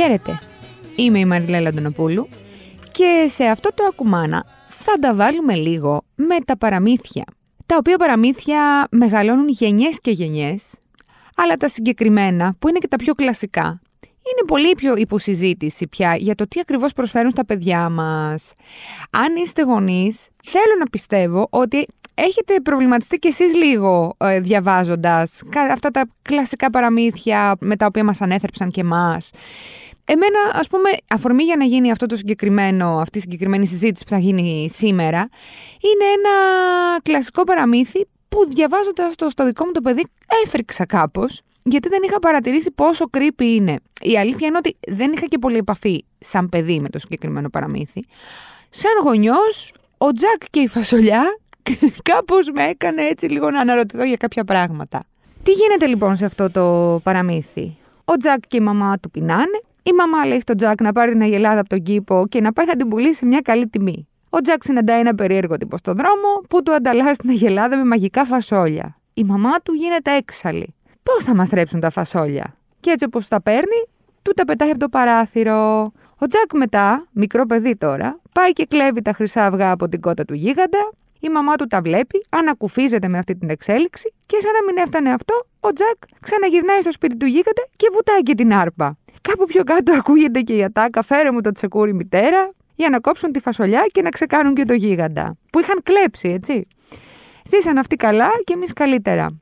Χαίρετε, είμαι η Μαριλέλα Αντωνοπούλου και σε αυτό το ακουμάνα θα τα βάλουμε λίγο με τα παραμύθια. Τα οποία παραμύθια μεγαλώνουν γενιές και γενιές, αλλά τα συγκεκριμένα, που είναι και τα πιο κλασικά, είναι πολύ πιο υποσυζήτηση πια για το τι ακριβώς προσφέρουν στα παιδιά μας. Αν είστε γονείς, θέλω να πιστεύω ότι έχετε προβληματιστεί κι εσείς λίγο ε, διαβάζοντας αυτά τα κλασικά παραμύθια με τα οποία μας ανέθρεψαν και εμάς. Εμένα, ας πούμε, αφορμή για να γίνει αυτό το συγκεκριμένο, αυτή η συγκεκριμένη συζήτηση που θα γίνει σήμερα, είναι ένα κλασικό παραμύθι που διαβάζοντας το στο δικό μου το παιδί έφρυξα κάπως γιατί δεν είχα παρατηρήσει πόσο creepy είναι. Η αλήθεια είναι ότι δεν είχα και πολύ επαφή σαν παιδί με το συγκεκριμένο παραμύθι. Σαν γονιός, ο Τζακ και η φασολιά κάπως με έκανε έτσι λίγο να αναρωτηθώ για κάποια πράγματα. Τι γίνεται λοιπόν σε αυτό το παραμύθι; Ο Τζακ και η μαμά του πεινάνε. Η μαμά λέει στον Τζακ να πάρει την αγελάδα από τον κήπο και να πάει να την πουλήσει σε μια καλή τιμή. Ο Τζακ συναντάει ένα περίεργο τύπο στον δρόμο που του ανταλλάσσει την αγελάδα με μαγικά φασόλια. Η μαμά του γίνεται έξαλλη πώς θα μας θρέψουν τα φασόλια; Και έτσι όπως τα παίρνει, του τα πετάει από το παράθυρο. Ο Τζακ μετά, μικρό παιδί τώρα, πάει και κλέβει τα χρυσά αυγά από την κότα του γίγαντα. Η μαμά του τα βλέπει, ανακουφίζεται με αυτή την εξέλιξη και σαν να μην έφτανε αυτό, ο Τζακ ξαναγυρνάει στο σπίτι του γίγαντα και βουτάει και την άρπα. Κάπου πιο κάτω ακούγεται και η ατάκα, φέρε μου το τσεκούρι μητέρα, για να κόψουν τη φασολιά και να ξεκάνουν και το γίγαντα. Που είχαν κλέψει, έτσι. Ζήσαν αυτοί καλά και εμείς καλύτερα.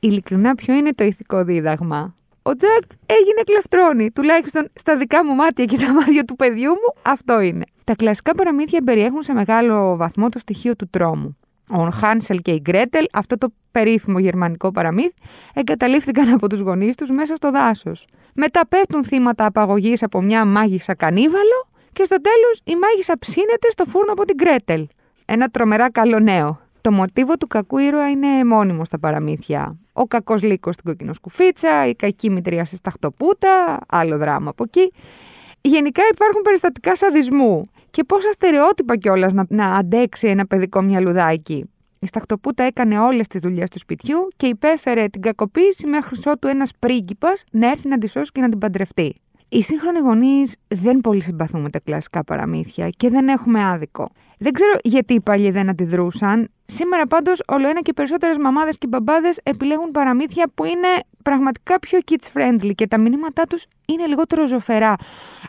Ειλικρινά, ποιο είναι το ηθικό δίδαγμα; Ο Τζακ έγινε κλεφτρόνι. Τουλάχιστον στα δικά μου μάτια και τα μάτια του παιδιού μου, αυτό είναι. Τα κλασικά παραμύθια περιέχουν σε μεγάλο βαθμό το στοιχείο του τρόμου. Ο Χάνσελ και η Γκρέτελ, αυτό το περίφημο γερμανικό παραμύθι, εγκαταλείφθηκαν από τους γονείς τους μέσα στο δάσος. Μετά πέφτουν θύματα απαγωγής από μια μάγισσα κανίβαλο και στο τέλος η μάγισσα ψήνεται στο φούρνο από την Γκρέτελ. Ένα τρομερά καλό νέο. Το μοτίβο του κακού ήρωα είναι μόνιμο στα παραμύθια. Ο κακός λύκος στην κοκκινοσκουφίτσα, η κακή μητρία στη σταχτοπούτα, άλλο δράμα από εκεί. Γενικά υπάρχουν περιστατικά σαδισμού και πόσα στερεότυπα κιόλας να, να αντέξει ένα παιδικό μυαλουδάκι. Η σταχτοπούτα έκανε όλες τις δουλειές του σπιτιού και υπέφερε την κακοποίηση μέχρι ότου ένας πρίγκιπας να έρθει να τη σώσει και να την παντρευτεί. Οι σύγχρονοι γονείς δεν πολύ συμπαθούν με τα κλασικά παραμύθια και δεν έχουμε άδικο. Δεν ξέρω γιατί οι παλιοί δεν αντιδρούσαν. Σήμερα πάντως όλο ένα και περισσότερες μαμάδες και μπαμπάδες επιλέγουν παραμύθια που είναι πραγματικά πιο kids friendly και τα μηνύματά τους είναι λιγότερο ζωφερά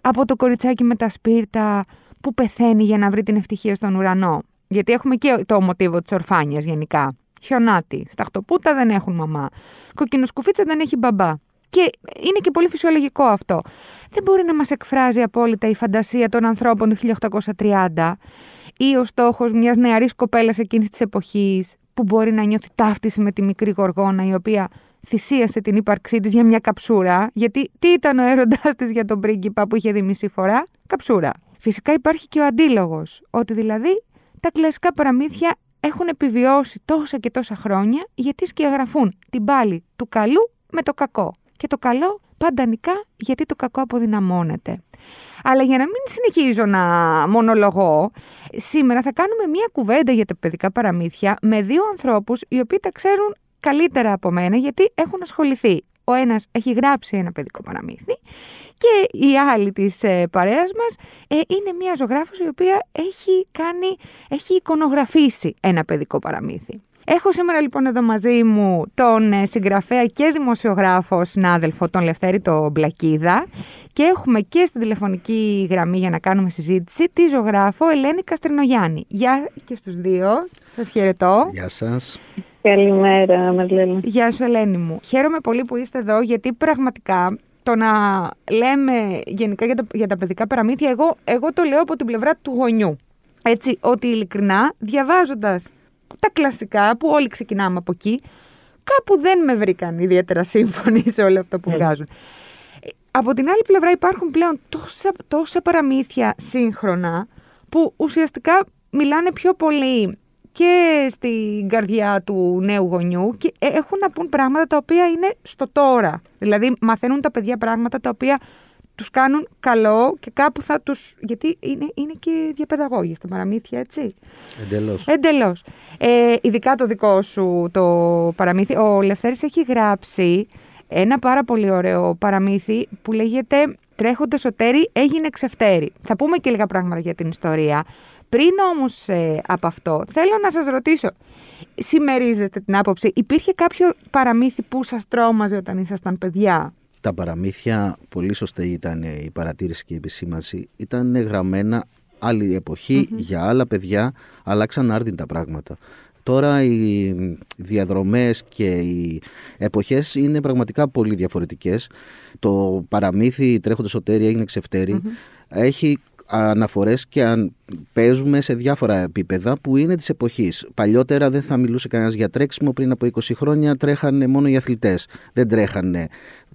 από το κοριτσάκι με τα σπίρτα που πεθαίνει για να βρει την ευτυχία στον ουρανό. Γιατί έχουμε και το μοτίβο της ορφάνειας γενικά. Χιονάτι. Σταχτοπούτα δεν έχουν μαμά. Κοκκινοσκουφίτσα δεν έχει μπαμπά. Και είναι και πολύ φυσιολογικό αυτό. Δεν μπορεί να μας εκφράζει απόλυτα η φαντασία των ανθρώπων του 1830 ή ο στόχος μιας νεαρής κοπέλας εκείνης της εποχής που μπορεί να νιώθει ταύτιση με τη μικρή γοργόνα η οποία θυσίασε την ύπαρξή της για μια καψούρα. Γιατί τι ήταν ο έρωτάς της για τον πρίγκιπα που είχε δει μισή φορά, καψούρα. Φυσικά υπάρχει και ο αντίλογος, ότι δηλαδή τα κλασικά παραμύθια έχουν επιβιώσει τόσα και τόσα χρόνια γιατί σκιαγραφούν την πάλη του καλού με το κακό. Και το καλό πάντα νικά γιατί το κακό αποδυναμώνεται. Αλλά για να μην συνεχίζω να μονολογώ, σήμερα θα κάνουμε μία κουβέντα για τα παιδικά παραμύθια με δύο ανθρώπους οι οποίοι τα ξέρουν καλύτερα από μένα γιατί έχουν ασχοληθεί. Ο ένας έχει γράψει ένα παιδικό παραμύθι και η άλλη της ε, παρέας μας ε, είναι μία ζωγράφος η οποία έχει, κάνει, έχει εικονογραφήσει ένα παιδικό παραμύθι. Έχω σήμερα λοιπόν εδώ μαζί μου τον ε, συγγραφέα και δημοσιογράφο συνάδελφο, τον Λευτέρη το Μπλακίδα και έχουμε και στην τηλεφωνική γραμμή για να κάνουμε συζήτηση τη ζωγράφο Ελένη Καστρινογιάννη. Γεια και στους δύο. Σας χαιρετώ. Γεια σας. Καλημέρα, Μαρλέλα. Γεια σου, Ελένη μου. Χαίρομαι πολύ που είστε εδώ, γιατί πραγματικά το να λέμε γενικά για τα, για τα παιδικά παραμύθια, εγώ, εγώ το λέω από την πλευρά του γονιού. Έτσι, ότι ειλικρινά, διαβάζοντας τα κλασικά που όλοι ξεκινάμε από εκεί, κάπου δεν με βρήκαν ιδιαίτερα σύμφωνοι σε όλο αυτό που ναι. βγάζουν. Από την άλλη πλευρά υπάρχουν πλέον τόσα, τόσα παραμύθια σύγχρονα που ουσιαστικά μιλάνε πιο πολύ και στην καρδιά του νέου γονιού και έχουν να πούν πράγματα τα οποία είναι στο τώρα. Δηλαδή μαθαίνουν τα παιδιά πράγματα τα οποία τους κάνουν καλό και κάπου θα τους... Γιατί είναι, είναι και διαπαιδαγώγοι στα παραμύθια, έτσι. Εντελώς. Εντελώς. Ε, ειδικά το δικό σου το παραμύθι. Ο Λευθέρης έχει γράψει ένα πάρα πολύ ωραίο παραμύθι που λέγεται τρέχοντας ο Τέρι έγινε ξεφτέρι. Θα πούμε και λίγα πράγματα για την ιστορία. Πριν όμως ε, από αυτό, θέλω να σας ρωτήσω, συμμερίζεστε την άποψη, υπήρχε κάποιο παραμύθι που σας τρόμαζε όταν ήσασταν παιδιά; Τα παραμύθια, πολύ σωστή ήταν η παρατήρηση και η επισήμανση, ήταν γραμμένα άλλη για άλλα παιδιά, αλλάξαν άρδιν τα πράγματα. Τώρα οι διαδρομές και οι εποχές είναι πραγματικά πολύ διαφορετικές. Το παραμύθι τρέχοντας σωτέρι έγινε Έχει αναφορές και αν παίζουμε σε διάφορα επίπεδα που είναι της εποχής. Παλιότερα δεν θα μιλούσε κανένας για τρέξιμο, πριν από 20 χρόνια τρέχανε μόνο οι αθλητές. Δεν τρέχανε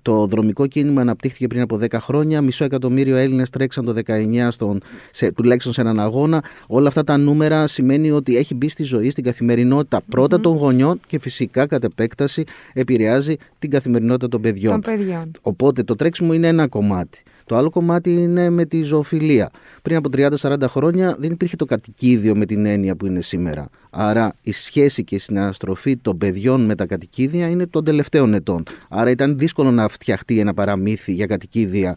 το δρομικό κίνημα αναπτύχθηκε πριν από 10 χρόνια. Μισό εκατομμύριο Έλληνες τρέξαν το 19 στον, σε, τουλάχιστον σε έναν αγώνα. Όλα αυτά τα νούμερα σημαίνει ότι έχει μπει στη ζωή, στην καθημερινότητα πρώτα των γονιών και φυσικά κατ' επέκταση επηρεάζει την καθημερινότητα των παιδιών. παιδιών. Οπότε το τρέξιμο είναι ένα κομμάτι. Το άλλο κομμάτι είναι με τη ζωοφιλία. Πριν από 30-40 χρόνια δεν υπήρχε το κατοικίδιο με την έννοια που είναι σήμερα. Άρα η σχέση και η συναστροφή των παιδιών με τα κατοικίδια είναι των τελευταίων ετών. Άρα ήταν δύσκολο να φτιαχτεί ένα παραμύθι για κατοικίδια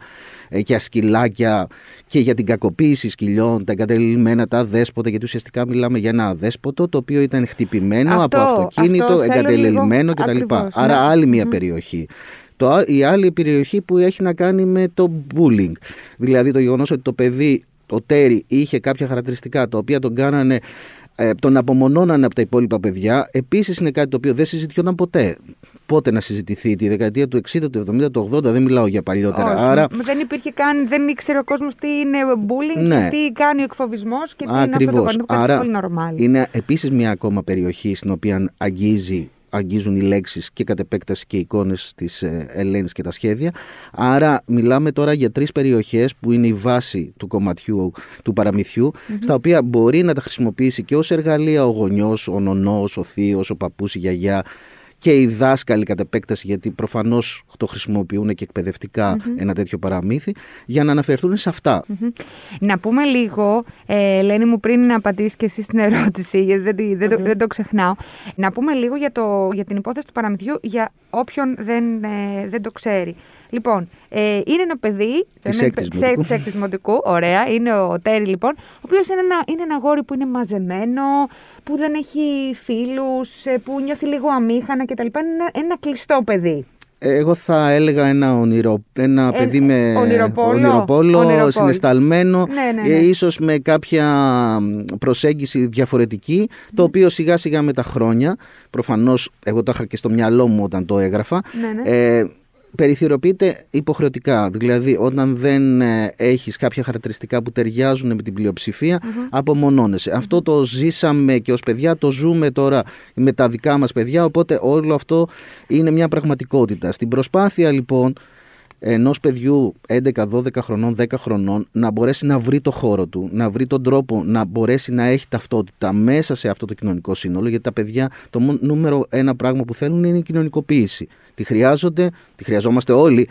ε, και σκυλάκια και για την κακοποίηση σκυλιών, τα εγκατελειμμένα, τα δέσποτα, γιατί ουσιαστικά μιλάμε για ένα δέσποτο το οποίο ήταν χτυπημένο από αυτοκίνητο, εγκατελελειμμένο κτλ. Άρα ναι. άλλη μια περιοχή. Το, η άλλη περιοχή που έχει να κάνει με το bullying. Δηλαδή το γεγονός ότι το παιδί, το τέρι, είχε κάποια χαρακτηριστικά τα οποία τον κάνανε ε, τον απομονώνανε από τα υπόλοιπα παιδιά. Επίσης είναι κάτι το οποίο δεν συζητιόταν ποτέ. Πότε να συζητηθεί, τη δεκαετία του 60, του 70, του 80, δεν μιλάω για παλιότερα. Όχι, Άρα... Δεν υπήρχε καν, δεν ήξερε ο κόσμος τι είναι bullying, ναι. τι κάνει ο εκφοβισμός και τι Ακριβώς. είναι αυτό το Άρα, πολύ normal. Είναι επίσης μια ακόμα περιοχή στην οποία αγγίζει αγγίζουν οι λέξεις και κατ' επέκταση και οι εικόνες της ε, Ελένης και τα σχέδια. Άρα μιλάμε τώρα για τρεις περιοχές που είναι η βάση του κομματιού του παραμυθιου στα οποία μπορεί να τα χρησιμοποιήσει και ως εργαλεία ο γονιός, ο νονός, ο θείος, ο παππούς, η γιαγιά και οι δάσκαλοι κατ' επέκταση, γιατί προφανώς το χρησιμοποιούν και εκπαιδευτικα ένα τέτοιο παραμύθι, για να αναφερθούν σε αυτα Να πούμε λίγο, ε, Ελένη μου, πριν να απαντήσεις και εσύ στην ερώτηση, γιατί δεν, δεν, το, δεν το ξεχνάω, να πούμε λίγο για, το, για την υπόθεση του παραμυθιού για όποιον δεν, ε, δεν το ξέρει. Λοιπόν, ε, είναι ένα παιδί της έκτης δημοτικού. Ωραία, είναι ο Τέρι λοιπόν, ο οποίος είναι ένα, είναι ένα γόρι που είναι μαζεμένο, που δεν έχει φίλους, ε, που νιώθει λίγο αμήχανα κτλ. Είναι ένα, ένα κλειστό παιδί. Εγώ θα έλεγα ένα, ονειρο, ένα ε, παιδί με ονειροπόλο, ονειροπόλο, συνεσταλμένο, ναι, ναι, ναι. Ε, ίσως με κάποια προσέγγιση διαφορετική, το οποίο σιγά σιγά με τα χρόνια, προφανώς εγώ το είχα και στο μυαλό μου όταν το έγραφα, ναι, ε, περιθυροποιείται υποχρεωτικά. Δηλαδή, όταν δεν ε, έχεις κάποια χαρακτηριστικά που ταιριάζουν με την πλειοψηφία, απομονώνεσαι. Αυτό το ζήσαμε και ως παιδιά, το ζούμε τώρα με τα δικά μας παιδιά, οπότε όλο αυτό είναι μια πραγματικότητα. Στην προσπάθεια λοιπόν ενός παιδιού 11, 12 χρονών, 10 χρονών να μπορέσει να βρει το χώρο του, να βρει τον τρόπο να μπορέσει να έχει ταυτότητα μέσα σε αυτό το κοινωνικό σύνολο. Γιατί τα παιδιά, το νούμερο ένα πράγμα που θέλουν είναι η κοινωνικοποίηση. Τη χρειάζονται, τη χρειαζόμαστε όλοι.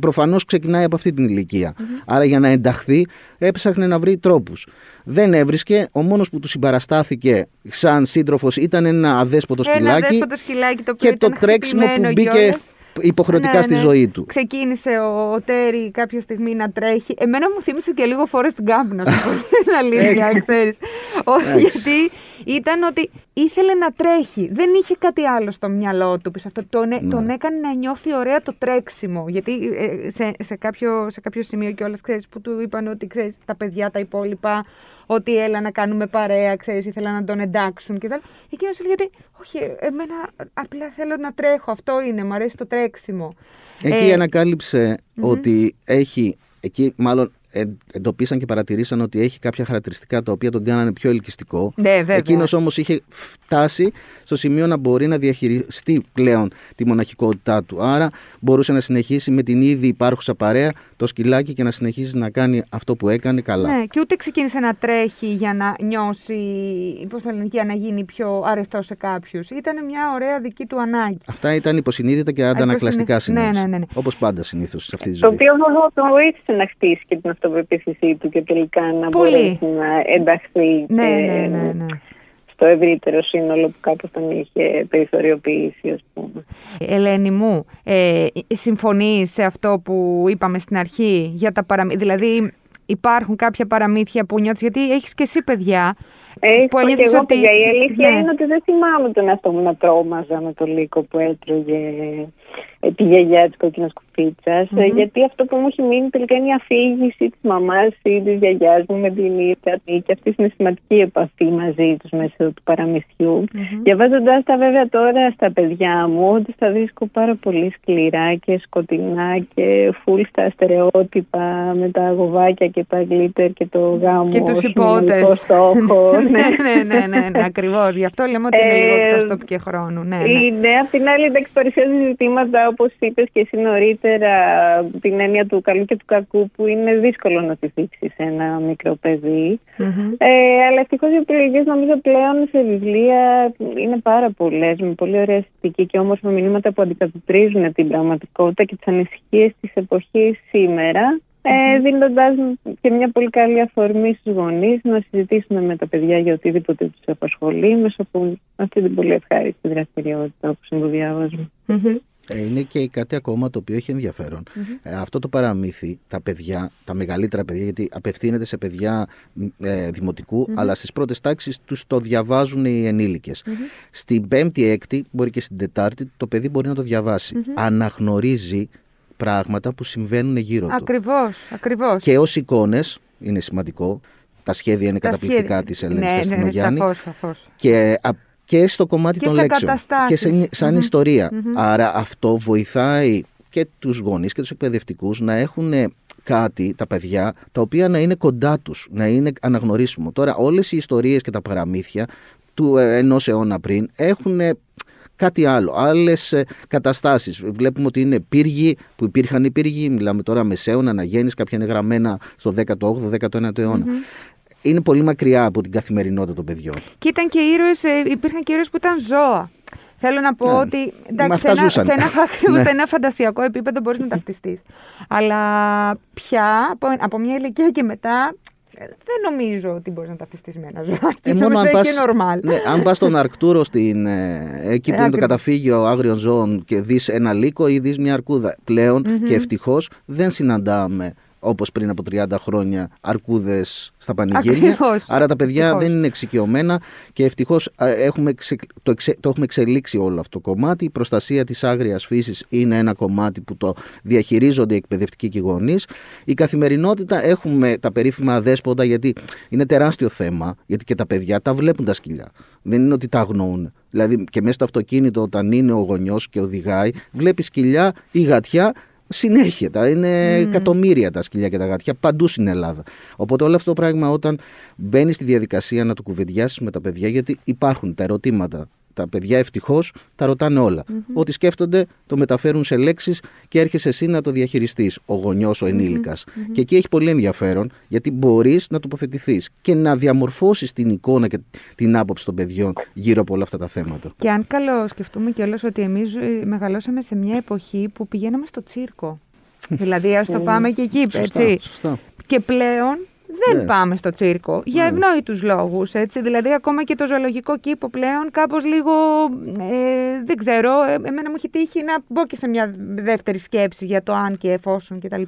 Προφανώς ξεκινάει από αυτή την ηλικια Άρα για να ενταχθεί έψαχνε να βρει τρόπους. Δεν έβρισκε. Ο μόνος που του συμπαραστάθηκε σαν σύντροφος ήταν ένα αδέσποτο σκυλάκι. Ένα αδέσποτο σκυλάκι το οποίο και το τρέξιμο που μπήκε υποχρεωτικά ναι, στη ναι. ζωή του. Ξεκίνησε ο, Τέρι κάποια στιγμή να τρέχει. Εμένα μου θύμισε και λίγο φορέ την κάμπνα. την αλήθεια, ξέρεις. Γιατί ήταν ότι ήθελε να τρέχει. Δεν είχε κάτι άλλο στο μυαλό του πίσω αυτό. Τον, ναι. τον έκανε να νιώθει ωραία το τρέξιμο. Γιατί ε, σε, σε, κάποιο, σε κάποιο σημείο κιόλας ξέρεις που του είπαν ότι ξέρεις, τα παιδιά τα υπόλοιπα, ότι έλα να κάνουμε παρέα, ξέρεις, ήθελα να τον εντάξουν κτλ. Εκείνος έλεγε ότι όχι, εμένα απλά θέλω να τρέχω. Αυτό είναι, μου αρέσει το τρέξιμο. Εκεί ε, ανακαλυψε ότι έχει. Εκεί, μάλλον εντοπίσαν και παρατηρήσαν ότι έχει κάποια χαρακτηριστικά τα οποία τον κάνανε πιο ελκυστικό. Ναι, Εκείνος όμως είχε φτάσει στο σημείο να μπορεί να διαχειριστεί πλέον τη μοναχικότητά του. Άρα μπορούσε να συνεχίσει με την ήδη υπάρχουσα παρέα το σκυλάκι και να συνεχίσει να κάνει αυτό που έκανε καλά. Ναι, και ούτε ξεκίνησε να τρέχει για να νιώσει, πώς θα λένε, για να γίνει πιο αρεστό σε κάποιους. Ήταν μια ωραία δική του ανάγκη. Αυτά ήταν υποσυνείδητα και αντανακλαστικά συνήθω. Ναι, ναι, ναι, ναι. Όπως πάντα συνήθως σε αυτή τη ζωή. Το οποίο τον βοήθησε να χτίσει και την αυτοπεποίθησή του και τελικά να Πολύ. μπορέσει να ενταχθεί. Ναι, ναι, ναι, ναι στο ευρύτερο σύνολο που κάπως τον είχε περιθωριοποιήσει, ας πούμε. Ελένη μου, ε, συμφωνείς σε αυτό που είπαμε στην αρχή για τα παραμύθια, δηλαδή υπάρχουν κάποια παραμύθια που νιώθεις, γιατί έχεις και εσύ παιδιά, Έχω που και ένιωθες εγώ ότι- παιδιά. Η αλήθεια ναι. είναι ότι δεν θυμάμαι τον εαυτό μου να τρόμαζα με το λύκο που έτρωγε ε, τη γιαγιά τη κόκκινα Γιατί αυτό που μου έχει μείνει τελικά είναι η αφήγηση της μαμάς ή της γιαγιάς μου με την Ήρτα. Και αυτή η συναισθηματική επαφή μαζί τους μέσω του παραμυθιου Διαβάζοντα τα βέβαια τώρα στα παιδιά μου, ότι τα βρίσκω πάρα πολύ σκληρά και σκοτεινά και φουλ στα στερεότυπα με τα γοβάκια και τα γκλίτερ και το γάμο. και τους ως υπότες. μοναδικό στόχο. ναι, ναι, ναι, ναι, ναι, ακριβώς. Γι' αυτό λέμε ότι είναι λίγο Ε, εκτός τόπου και χρόνου. Ναι, ναι. Είναι απ' την άλλη εντάξει παρουσιάζει ζητήματα όπως είπες και εσύ νωρίτερα την έννοια του καλού και του κακού που είναι δύσκολο να τη δείξεις σε ένα μικρό παιδί. Μμμ. Ε, αλλά ευτυχώς οι επιλογές νομίζω πλέον σε βιβλία είναι πάρα πολλές, με πολύ ωραία αισθητική και όμορφα μηνύματα που αντικατοπτρίζουν την πραγματικότητα και τις ανησυχίες της εποχής σήμερα. Ε, δίνοντα και μια πολύ καλή αφορμή στους γονείς να συζητήσουν με τα παιδιά για οτιδήποτε τους απασχολεί μέσα από αυτή την πολύ ευχάριστη δραστηριότητα όπω είναι το διάβασμα. Μμμ. Ε, Είναι και κάτι ακόμα το οποίο έχει ενδιαφέρον. Ε, αυτό το παραμύθι, τα παιδιά, τα μεγαλύτερα παιδιά, γιατί απευθύνεται σε παιδιά ε, δημοτικου αλλά στις πρώτες τάξεις τους το διαβάζουν οι ενήλικες. Στην πέμπτη, έκτη, μπορεί και στην τετάρτη, το παιδί μπορεί να το διαβάσει. Αναγνωρίζει πράγματα που συμβαίνουν γύρω του. Ακριβώς, ακριβώς. Και ως εικόνες, είναι σημαντικό, τα σχέδια είναι Τα καταπληκτικά σχέδια. της Ελένης Ναι, ναι, ναι, Καστινογιάννη σαφώς, σαφώς. και, α- και στο κομμάτι Και των σε λέξεων καταστάσεις. και σε, σαν Μμμ. ιστορια Άρα αυτό βοηθάει και τους γονείς και τους εκπαιδευτικούς να έχουν κάτι, τα παιδιά, τα οποία να είναι κοντά τους, να είναι αναγνωρίσιμο. Τώρα όλες οι ιστορίες και τα παραμύθια του ε, ενός αιώνα πριν έχουν ε, κάτι άλλο, άλλες ε, καταστάσεις. Βλέπουμε ότι είναι πύργοι που υπήρχαν οι πύργοι, μιλάμε τώρα μεσαίων, αναγέννης, κάποια είναι γραμμένα στο 18ο, 19ο αιώνα. Είναι πολύ μακριά από την καθημερινότητα των παιδιών. Και ήταν και ήρωες, ε, υπήρχαν και ήρωες που ήταν ζώα. Θέλω να πω Ναι. ότι Με εντάξει, σε, αυτά ένα, ζούσαν. σε, ένα, ακριβώς, Ναι. σε ένα φαντασιακό επίπεδο μπορείς να ταυτιστείς. Αλλά πια από, από μια ηλικία και μετά ε, δεν νομίζω ότι μπορείς να ταυτιστείς με ένα ζωάκι. Ε, Νομίζω αν είναι πας, και normal. ναι, αν πας στον Αρκτούρο στην, ε, εκεί που είναι το Ακριβώς. καταφύγιο άγριων ζώων και δεις ένα λύκο ή δεις μια αρκούδα. Πλέον και ευτυχώς δεν συναντάμε όπως πριν από 30 χρόνια αρκούδες στα πανηγύρια. Ακριβώς. Άρα τα παιδιά Ευτυχώς. δεν είναι εξοικειωμένα και ευτυχώς α, έχουμε ξε- το, εξε- το έχουμε εξελίξει όλο αυτό το κομμάτι. Η προστασία της άγριας φύσης είναι ένα κομμάτι που το διαχειρίζονται οι εκπαιδευτικοί και οι γονείς. Η καθημερινότητα έχουμε τα περίφημα δέσποτα γιατί είναι τεράστιο θέμα γιατί και τα παιδιά τα βλέπουν τα σκυλιά. Δεν είναι ότι τα αγνοούν. Δηλαδή και μέσα στο αυτοκίνητο όταν είναι ο γονιός και οδηγάει βλέπει σκυλιά ή γατιά συνέχεια. Τα είναι εκατομμύρια τα σκυλιά και τα γατιά παντού στην Ελλάδα. Οπότε όλο αυτό το πράγμα όταν μπαίνεις στη διαδικασία να το κουβεντιάσεις με τα παιδιά, γιατί υπάρχουν τα ερωτήματα. Τα παιδιά ευτυχώς τα ρωτάνε όλα. Ό,τι σκέφτονται το μεταφέρουν σε λέξεις και έρχεσαι εσύ να το διαχειριστείς, ο γονιός, ο ενηλικας Και εκεί έχει πολύ ενδιαφέρον, γιατί μπορείς να τοποθετηθείς και να διαμορφώσεις την εικόνα και την άποψη των παιδιών γύρω από όλα αυτά τα θέματα. Και αν καλό σκεφτούμε κιόλας ότι εμείς ε, μεγαλώσαμε σε μια εποχή που πηγαίναμε στο τσίρκο. δηλαδή ας το πάμε και εκεί, Σωστά, έτσι. σωστά. Και πλέον δεν Ναι. πάμε στο τσίρκο για ευνόητους λόγους, έτσι. Δηλαδή ακόμα και το ζωολογικό κήπο πλέον κάπως λίγο, ε, δεν ξέρω, ε, εμένα μου έχει τύχει να μπω και σε μια δεύτερη σκέψη για το αν και εφόσον κτλ.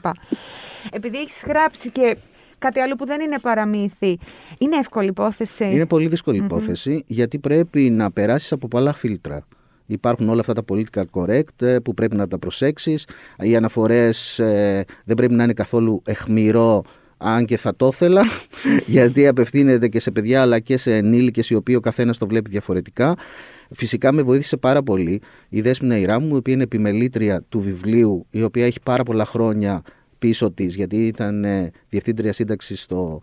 Επειδή έχεις γράψει και κάτι άλλο που δεν είναι παραμύθι, είναι εύκολη υπόθεση. Είναι πολύ δύσκολη υπόθεση γιατί πρέπει να περάσεις από πολλά φίλτρα. Υπάρχουν όλα αυτά τα political correct ε, που πρέπει να τα προσέξεις. Οι αναφορές ε, δεν πρέπει να είναι καθόλου εχμηρό αν και θα το ήθελα, γιατί απευθύνεται και σε παιδιά αλλά και σε ενήλικες οι οποίοι ο καθένας το βλέπει διαφορετικά. Φυσικά με βοήθησε πάρα πολύ η Δέσποινα Ιράμου, η οποία είναι επιμελήτρια του βιβλίου, η οποία έχει πάρα πολλά χρόνια πίσω της, γιατί ήταν ε, διευθύντρια σύνταξης στο,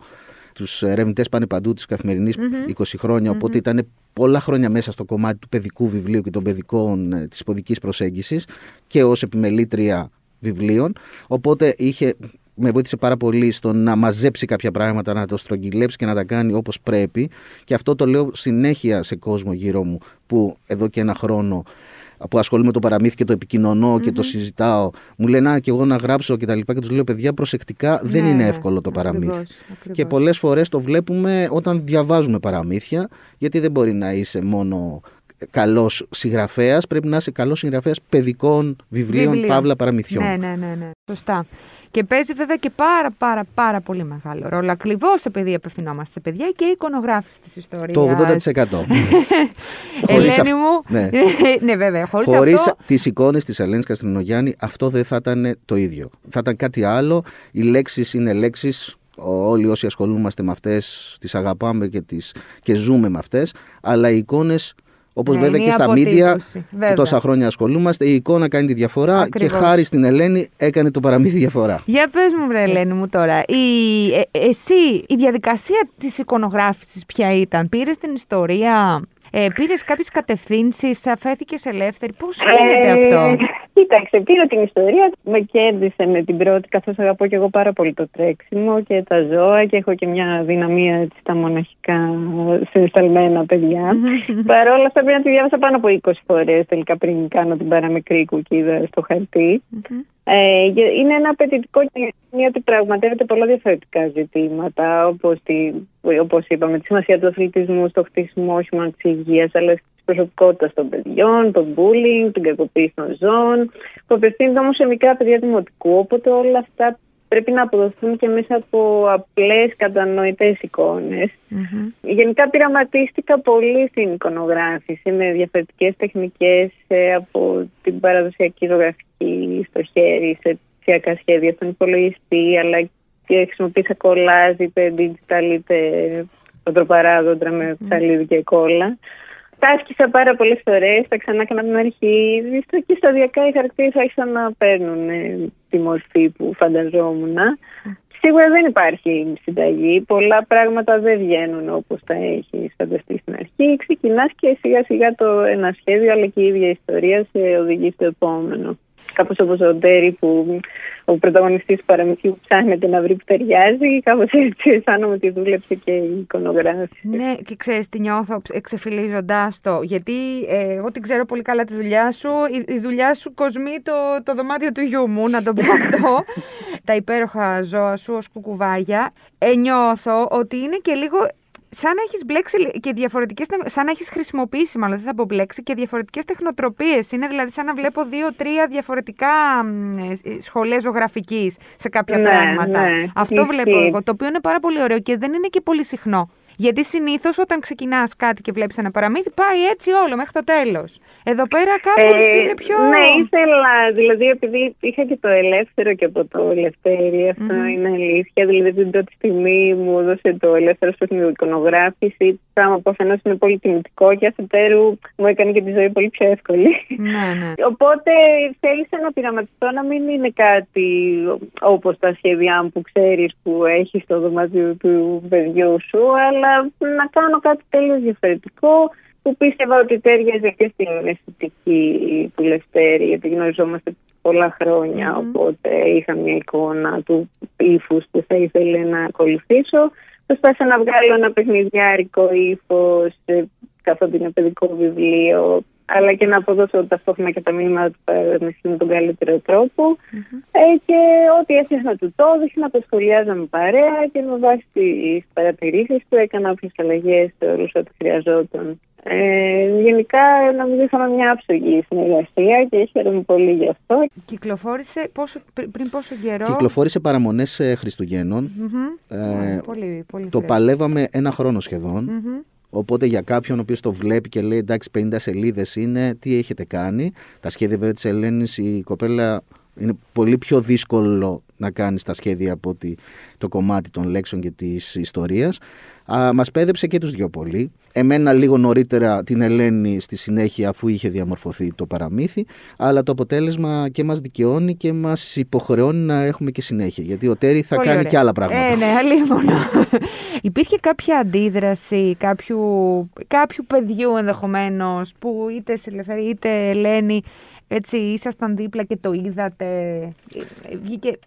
τους ερευνητές πάνε παντού της καθημερινη 20 χρόνια, οπότε ήταν πολλά χρόνια μέσα στο κομμάτι του παιδικού βιβλίου και των παιδικών ε, της παιδικής προσέγγισης και ως επιμελήτρια βιβλίων, οπότε είχε, με βοήθησε πάρα πολύ στο να μαζέψει κάποια πράγματα, να το στρογγυλέψει και να τα κάνει όπως πρέπει και αυτό το λέω συνέχεια σε κόσμο γύρω μου που εδώ και ένα χρόνο που ασχολούμαι με το παραμύθι και το επικοινωνώ και το συζητάω, μου λένε Α, και εγώ να γράψω και τα λοιπά. Και τους λέω, παιδιά, προσεκτικά δεν Ναι, είναι εύκολο το παραμύθι. ακριβώς, ακριβώς. Και πολλές φορές το βλέπουμε όταν διαβάζουμε παραμύθια, γιατί δεν μπορεί να είσαι μόνο καλός συγγραφέας, πρέπει να είσαι καλός συγγραφέας παιδικών βιβλίων, Βιβλίων. παύλα παραμυθιών. Ναι, ναι, ναι, ναι. Σωστά. Και παίζει βέβαια και πάρα πάρα πάρα πολύ μεγάλο ρόλο. Ακριβώς επειδή απευθυνόμαστε σε παιδιά και η εικονογράφηση της ιστορίας. Το 80%. Ελένη αυ- μου. Ναι. ναι, βέβαια. Χωρίς Χωρίς αυτό. τις εικόνες της Ελένης Καστρινογιάννη, αυτό δεν θα ήταν το ίδιο. Θα ήταν κάτι άλλο. Οι λέξεις είναι λέξεις. Όλοι όσοι ασχολούμαστε με αυτές, τις αγαπάμε και, τις, και ζούμε με αυτές. Αλλά οι εικόνες, όπως Ναι, βέβαια είναι και η στα μίντια, αποτύπωση, που βέβαια. τόσα χρόνια ασχολούμαστε, η εικόνα κάνει τη διαφορά Ακριβώς. και χάρη στην Ελένη έκανε το παραμύθι διαφορά. Για πες μου, βρε Ελένη μου τώρα, η, ε, εσύ, η διαδικασία της εικονογράφησης ποια ήταν, πήρες την ιστορία, ε, πήρες κάποιες κατευθύνσεις, αφέθηκες ελεύθερη, πώς γίνεται Ε, αυτό; Κοίταξε, πήρα την ιστορία, με κέρδισε με την πρώτη, καθώς αγαπώ και εγώ πάρα πολύ το τρέξιμο και τα ζώα και έχω και μια δυναμία έτσι, στα μοναχικά συνισταλμένα παιδιά. Παρ' όλα αυτά πρέπει να τη διάβασα πάνω από 20 φορές τελικά πριν κάνω την παραμικρή κουκίδα στο χαρτί. Ε, γε- είναι ένα απαιτητικό κοινό ότι πραγματεύεται πολλά διαφορετικά ζητήματα, όπως, τη, όπως είπαμε, τη σημασία του αθλητισμού στο χτίσιμο όχι μόνο της υγείας, αλλά τη προσωπικότητας των παιδιών, το bullying, την κακοποίηση των ζώων, που απευθύνεται όμως σε μικρά παιδιά δημοτικού, οπότε όλα αυτά πρέπει να αποδοθούν και μέσα από απλές κατανοητές εικόνες. Μμμ. Γενικά πειραματίστηκα πολύ στην εικονογράφηση με διαφορετικές τεχνικές ε, από την παραδοσιακή ζωγραφική στο χέρι σε ψηφιακά σχέδια στον υπολογιστή αλλά και χρησιμοποίησα κολλάζ είτε digital είτε φωτοπαράδοντρα με ψαλίδι και κόλλα. Τα άσκησα πάρα πολλές φορές, τα ξανά έκανα από την αρχή στο- και σταδιακά οι χαρακτήρες άρχισαν να παίρνουν ε, τη μορφή που φανταζόμουν. Σίγουρα δεν υπάρχει συνταγή. Πολλά πράγματα δεν βγαίνουν όπως τα έχει φανταστεί στην αρχή. Ξεκινάς και σιγά σιγά το ένα σχέδιο αλλά και η ίδια ιστορία σε οδηγεί στο επόμενο. Κάπως όπως ο Ντέρι που ο πρωταγωνιστής του παραμυθιού ψάχνεται να βρει που ταιριάζει. Κάπως έτσι αισθάνομαι ότι δούλεψε και η εικονογράφηση. Ναι, και ξέρεις τι νιώθω εξεφυλίζοντάς το, γιατί ε, εγώ την ξέρω πολύ καλά τη δουλειά σου, η, η δουλειά σου κοσμεί το, το δωμάτιο του γιού μου, να το πω αυτό, τα υπέροχα ζώα σου ως κουκουβάγια, ε, νιώθω ότι είναι και λίγο σαν να έχεις μπλέξει και διαφορετικές, τεχ- σαν να έχεις χρησιμοποιήσει, μάλλον δεν θα πω μπλέξει, και διαφορετικές τεχνοτροπίες. Είναι δηλαδή σαν να βλέπω δύο-τρία διαφορετικά μ, ε, σχολές ζωγραφικής σε κάποια Ναι, πράγματα. ναι, Αυτό ισχύει. βλέπω εγώ, το οποίο είναι πάρα πολύ ωραίο και δεν είναι και πολύ συχνό. Γιατί συνήθως όταν ξεκινάς κάτι και βλέπεις ένα παραμύθι, πάει έτσι όλο μέχρι το τέλος. Εδώ πέρα κάπως Ε, είναι πιο. Ναι, ήθελα, δηλαδή επειδή είχα και το ελεύθερο και από το ελευθέρι, αυτό είναι αλήθεια. Δηλαδή την πρώτη στιγμή μου έδωσε το ελεύθερο στο στην εικονογράφηση, πράγμα που αφενός είναι πολύ τιμητικό και αφετέρου μου έκανε και τη ζωή πολύ πιο εύκολη. Ναι, ναι. Οπότε θέλησα να πειραματιστώ να μην είναι κάτι όπως τα σχέδιά μου που ξέρεις που έχεις στο δωμάτιο του παιδιού σου, αλλά να κάνω κάτι τελείως διαφορετικό που πίστευα ότι τέριαζε και στην αισθητική του Λευτέρη, γιατί γνωριζόμαστε πολλά χρόνια, οπότε είχα μια εικόνα του ύφους που θα ήθελε να ακολουθήσω. Προσπάθησα να βγάλω ένα παιχνιδιάρικο ύφος καθότι είναι παιδικό βιβλίο, αλλά και να αποδώσω ταυτόχρονα και τα μήνυματα του παραμυθιού με τον καλύτερο τρόπο. Ε, και ό,τι έφτιαχνα του το έδειχνα, να το σχολιάζαμε παρέα και με βάση τις παρατηρήσεις του έκανα όποιες αλλαγές θεωρούσα ότι χρειαζόταν. Ε, γενικά νομίζω είχαμε μια άψογη συνεργασία και χαίρομαι πολύ γι' αυτό. Κυκλοφόρησε πόσο, πρι- πριν πόσο καιρό; Κυκλοφόρησε παραμονές Χριστουγέννων. Μμμ. Ε, πολύ, πολύ το φρέσκο. παλεύαμε ένα χρόνο σχεδόν. Μμμ. Οπότε για κάποιον ο οποίος το βλέπει και λέει εντάξει 50 σελίδες είναι, τι έχετε κάνει. Τα σχέδια βέβαια της Ελένης, η κοπέλα είναι πολύ πιο δύσκολο να κάνεις τα σχέδια από ότι το κομμάτι των λέξεων και της ιστορίας. Μας πέδεψε και τους δυο πολύ. Εμένα λίγο νωρίτερα την Ελένη στη συνέχεια αφού είχε διαμορφωθεί το παραμύθι αλλά το αποτέλεσμα και μας δικαιώνει και μας υποχρεώνει να έχουμε και συνέχεια γιατί ο Τέρι θα Πολύ κάνει ωραία. και άλλα πράγματα. Ε, ναι, αλίμονο. Υπήρχε κάποια αντίδραση κάποιου, κάποιου παιδιού ενδεχομένως που είτε σε ελευθερία είτε Ελένη έτσι ήσασταν δίπλα και το είδατε. Ε, βγήκε,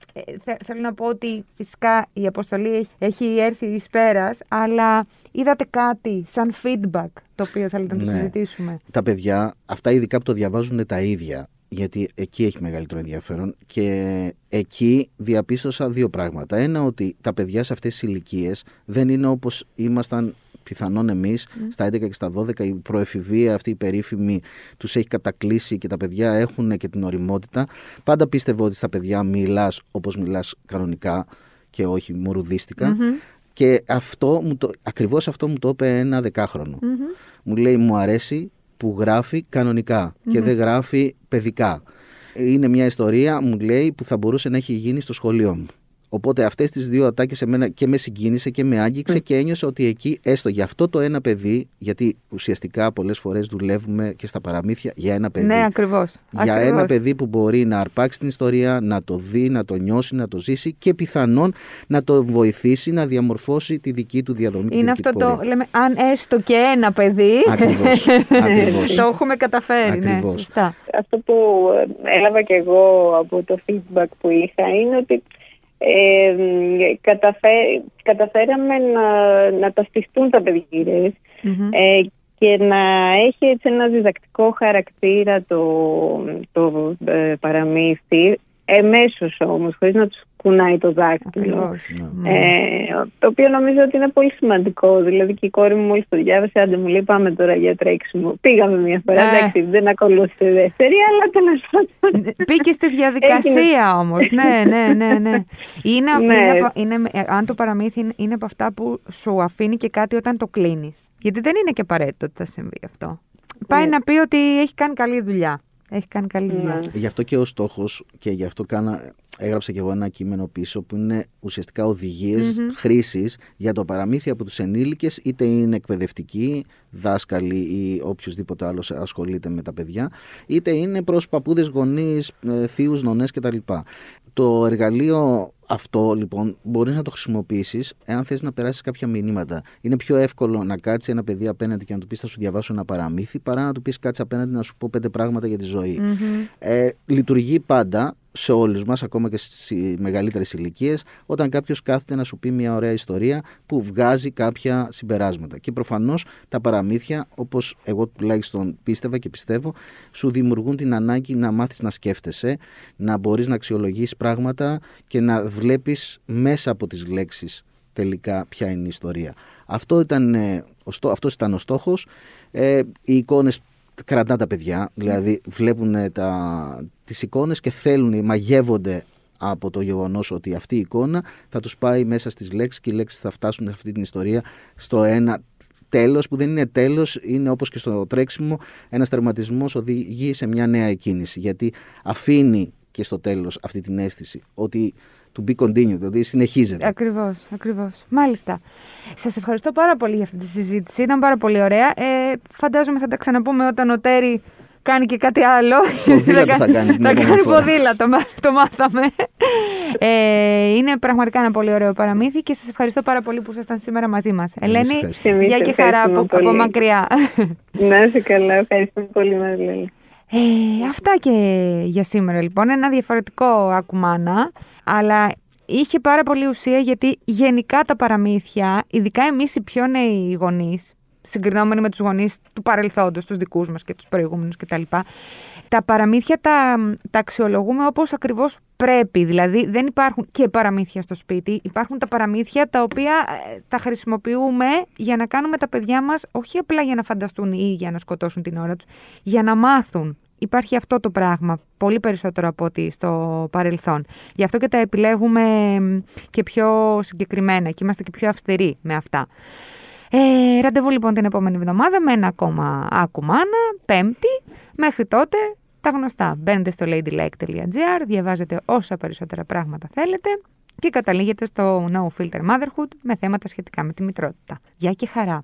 θέλω να πω ότι φυσικά η αποστολή έχει, έχει έρθει εις πέρας, αλλά είδατε κάτι σαν feedback το οποίο θέλετε να το ναι. συζητήσουμε; Τα παιδιά, αυτά ειδικά που το διαβάζουν τα ίδια, γιατί εκεί έχει μεγαλύτερο ενδιαφέρον και εκεί διαπίστωσα δύο πράγματα. Ένα ότι τα παιδιά σε αυτές τις ηλικίες δεν είναι όπως ήμασταν πιθανόν εμείς στα 11 και στα 12 η προεφηβεία αυτή η περίφημη τους έχει κατακλείσει και τα παιδιά έχουν και την οριμότητα. Πάντα πίστευα ότι στα παιδιά μιλάς όπως μιλάς κανονικά και όχι μουρουδίστικα. Και αυτό, μου το, ακριβώς αυτό μου το είπε ένα δεκάχρονο. Μου λέει μου αρέσει που γράφει και δεν γράφει παιδικά. Είναι μια ιστορία, μου λέει, που θα μπορούσε να έχει γίνει στο σχολείο μου. Οπότε αυτές τις δύο ατάκες σε μένα και με συγκίνησε και με άγγιξε και ένιωσα ότι εκεί, έστω για αυτό το ένα παιδί, γιατί ουσιαστικά πολλές φορές δουλεύουμε και στα παραμύθια για ένα παιδί. Ναι, ακριβώς. Για ένα παιδί που μπορεί να αρπάξει την ιστορία, να το δει, να το νιώσει, να το ζήσει και πιθανόν να το βοηθήσει να διαμορφώσει τη δική του διαδρομή. Είναι αυτό το λέμε, αν έστω και ένα παιδί. Ακριβώς. το έχουμε καταφέρει. Ναι, ακριβώς. Ναι, Αυτό που έλαβα και εγώ από το feedback που είχα είναι ότι ε, καταφέραμε να, να ταυτιστούν τα παιδιγυρες ε, και να έχει έτσι ένα διδακτικό χαρακτήρα το, το ε, παραμύθι εμέσως όμως, χωρίς να τους κουνάει το δάκτυλο. Ναι. Ε, το οποίο νομίζω ότι είναι πολύ σημαντικό. Δηλαδή και η κόρη μου μόλις το διάβασε, άντε μου λέει πάμε τώρα για τρέξιμο. Πήγαμε μια φορά, ναι. εντάξει, δεν ακολούθησε δεύτερη, αλλά τέλος πάντων. Ναι, πήγε στη διαδικασία όμως. ναι, ναι, ναι. ναι. Είναι, ναι. Είναι, είναι, αν το παραμύθι είναι, είναι από αυτά που σου αφήνει και κάτι όταν το κλείνεις. Γιατί δεν είναι και απαραίτητο ότι θα συμβεί αυτό. Πάει ναι. να πει ότι έχει κάνει καλή δουλειά. Έχει κάνει καλή δουλειά. Ναι. Γι' αυτό και ο στόχος και γι' αυτό κάνα, έγραψα και εγώ ένα κείμενο πίσω που είναι ουσιαστικά οδηγίες mm-hmm. χρήσης για το παραμύθι από τους ενήλικες, είτε είναι εκπαιδευτικοί, δάσκαλοι ή οποιοδήποτε άλλος ασχολείται με τα παιδιά, είτε είναι προς παππούδες, γονείς, ε, θείους, νονές κτλ. Το εργαλείο αυτό λοιπόν μπορείς να το χρησιμοποιήσεις εάν θες να περάσεις κάποια μηνύματα. Είναι πιο εύκολο να κάτσει ένα παιδί απέναντι και να του πεις Θα σου διαβάσω ένα παραμύθι, παρά να του πεις κάτσε απέναντι να σου πω πέντε πράγματα για τη ζωή. Mm-hmm. Ε, λειτουργεί πάντα σε όλους μας, ακόμα και στις μεγαλύτερες ηλικίες, όταν κάποιος κάθεται να σου πει μια ωραία ιστορία που βγάζει κάποια συμπεράσματα. Και προφανώς τα παραμύθια, όπως εγώ τουλάχιστον πίστευα και πιστεύω, σου δημιουργούν την ανάγκη να μάθεις να σκέφτεσαι, να μπορείς να αξιολογείς πράγματα και να βλέπεις μέσα από τις λέξεις τελικά ποια είναι η ιστορία. Αυτό ήταν, ε, αυτός ήταν ο στόχος. Ε, οι εικόνες κρατά τα παιδιά, δηλαδή βλέπουν τα, τις εικόνες και θέλουν, μαγεύονται από το γεγονός ότι αυτή η εικόνα θα τους πάει μέσα στις λέξεις και οι λέξεις θα φτάσουν σε αυτή την ιστορία στο ένα τέλος που δεν είναι τέλος, είναι όπως και στο τρέξιμο, ένας τερματισμός οδηγεί σε μια νέα εκκίνηση γιατί αφήνει και στο τέλος αυτή την αίσθηση ότι to be continued, δηλαδή συνεχίζεται. Ακριβώς, ακριβώς. Μάλιστα. Σας ευχαριστώ πάρα πολύ για αυτή τη συζήτηση. Ήταν πάρα πολύ ωραία. Ε, φαντάζομαι θα τα ξαναπούμε όταν ο Τέρι κάνει και κάτι άλλο. Ποδήλατο θα κάνει. Θα κάνει ποδήλατο, το μάθαμε. Ε, είναι πραγματικά ένα πολύ ωραίο παραμύθι και σας ευχαριστώ πάρα πολύ που ήσασταν σήμερα μαζί μας. Ελένη, γεια και χαρά από, από μακριά. Να είσαι καλά, ευχαριστώ πολύ Μαριλέλη. Ε, αυτά και για σήμερα λοιπόν. Ένα διαφορετικό ακουμάνα αλλά είχε πάρα πολύ ουσία γιατί γενικά τα παραμύθια, ειδικά εμείς οι πιο νέοι γονείς, συγκρινόμενοι με τους γονείς του παρελθόντος, τους δικούς μας και τους προηγούμενους κτλ. Τα παραμύθια τα, τα αξιολογούμε όπως ακριβώς πρέπει. Δηλαδή δεν υπάρχουν και παραμύθια στο σπίτι. Υπάρχουν τα παραμύθια τα οποία ε, τα χρησιμοποιούμε για να κάνουμε τα παιδιά μας όχι απλά για να φανταστούν ή για να σκοτώσουν την ώρα τους, για να μάθουν υπάρχει αυτό το πράγμα πολύ περισσότερο από ό,τι στο παρελθόν. Γι' αυτό και τα επιλέγουμε και πιο συγκεκριμένα και είμαστε και πιο αυστηροί με αυτά. Ε, ραντεβού λοιπόν την επόμενη εβδομάδα με ένα ακόμα άκουμάνα, πέμπτη. Μέχρι τότε τα γνωστά. Μπαίνετε στο ladylike.gr, διαβάζετε όσα περισσότερα πράγματα θέλετε και καταλήγετε στο No Filter Motherhood με θέματα σχετικά με τη μητρότητα. Γεια και χαρά!